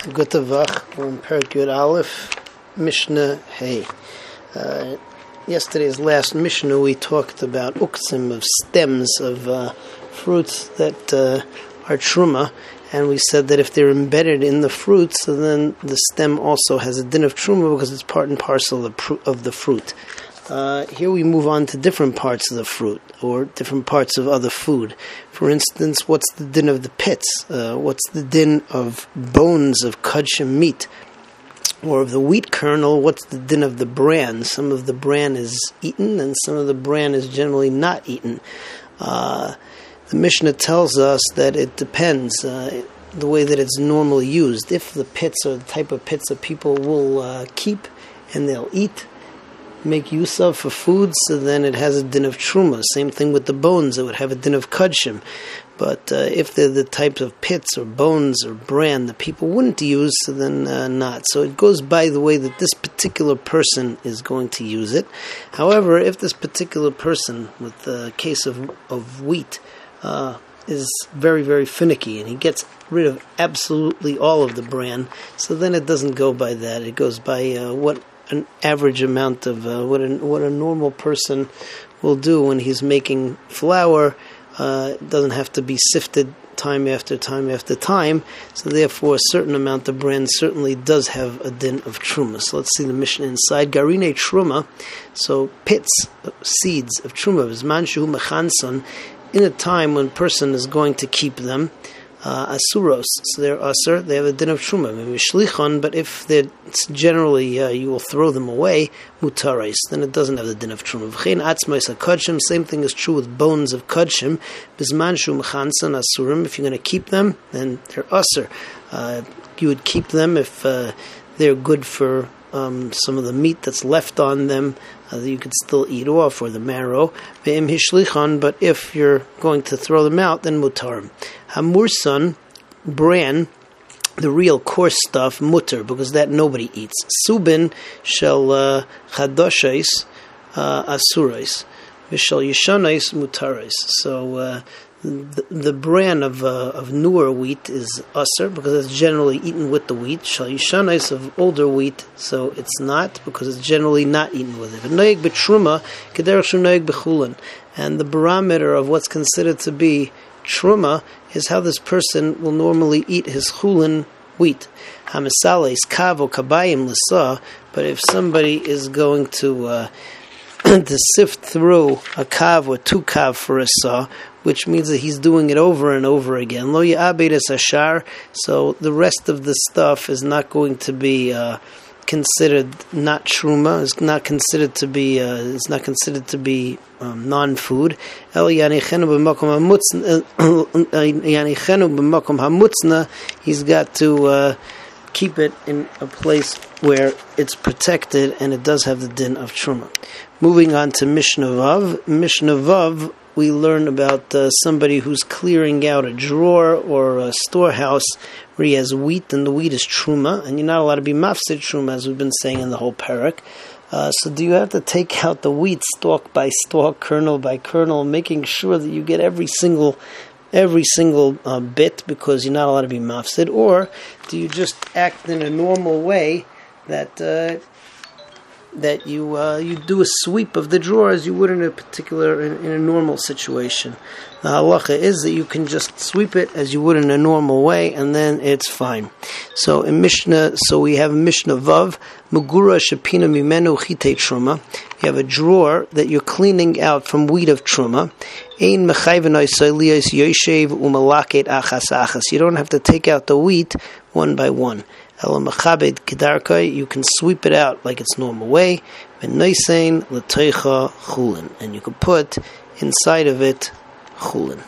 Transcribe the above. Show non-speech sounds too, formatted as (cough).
Gutavach Perak Yud Aleph, Mishnah Hey. Uh, yesterday's last Mishnah we talked about uksim of stems of uh, fruits that uh, are truma, and we said that if they're embedded in the fruit, so then the stem also has a din of truma because it's part and parcel of the fruit. Uh, here we move on to different parts of the fruit or different parts of other food. For instance, what's the din of the pits? Uh, what's the din of bones of kudshim meat? Or of the wheat kernel, what's the din of the bran? Some of the bran is eaten and some of the bran is generally not eaten. Uh, the Mishnah tells us that it depends uh, the way that it's normally used. If the pits are the type of pits that people will uh, keep and they'll eat, make use of for food, so then it has a din of truma. Same thing with the bones; it would have a din of kudshim. But uh, if they're the types of pits or bones or bran that people wouldn't use, so then uh, not. So it goes by the way that this particular person is going to use it. However, if this particular person, with the case of of wheat, uh, is very very finicky and he gets rid of absolutely all of the bran, so then it doesn't go by that. It goes by uh, what an average amount of uh, what a what a normal person will do when he's making flour. Uh, doesn't have to be sifted time after time after time. So therefore, a certain amount of bran certainly does have a din of truma. So let's see the Mishnah inside. Garine truma, so pits, seeds of truma, is manshu mechanson, in a time when person is going to keep them uh, asuros, so they're asur, they have a din of truma, maybe shlichon, but if they're generally uh, you will throw them away, mutaris, then it doesn't have the din of truma. V'chein atzmais kudshim, same thing is true with bones of kudshim, bisman shu mechansan asurim, if you're going to keep them, then they're asur. Uh, you would keep them if uh, they're good for um, some of the meat that's left on them uh, that you could still eat off, or the marrow. But if you're going to throw them out, then mutar. Hamursan, bran, the real coarse stuff, mutter, because that nobody eats. Subin shall uh, chadoshes uh, asurais. Vishal yishanais mutarais. So uh, the, the of uh, of newer wheat is usser because it's generally eaten with the wheat. Shalishanais of older wheat, so it's not because it's generally not eaten with it. Noig betruma kederach and the barometer of what's considered to be truma is how this person will normally eat his chulin wheat. Hamisales kavo kabayim lisa, but if somebody is going to uh, (clears throat) to sift through a kav or two kav for a saw, which means that he's doing it over and over again. Lo ya'abed ashar, so the rest of the stuff is not going to be uh, considered not truma. It's not considered to be. Uh, it's not considered to be um, non-food. (coughs) Hamutzna. He's got to. Uh, keep it in a place where it's protected and it does have the din of truma. Moving on to Mishnah Vav. Mishnah Vav we learn about uh, somebody who's clearing out a drawer or a storehouse where he has wheat, and the wheat is truma, and you're not allowed to be mafsid truma, as we've been saying in the whole parak. Uh, so, do you have to take out the wheat stalk by stalk, kernel by kernel, making sure that you get every single every single uh, bit because you're not allowed to be mafsid, or do you just act in a normal way that uh, that you uh, you do a sweep of the drawer as you would in a particular in, in, a normal situation. The halacha is that you can just sweep it as you would in a normal way, and then it's fine. So in Mishnah, so we have Mishnah Vav Mugura Shapina Mimenu Chite Truma. You have a drawer that you're cleaning out from wheat of truma. Ein umalaket achas achas. You don't have to take out the wheat one by one you can sweep it out like its normal way. And you can put inside of it chulin.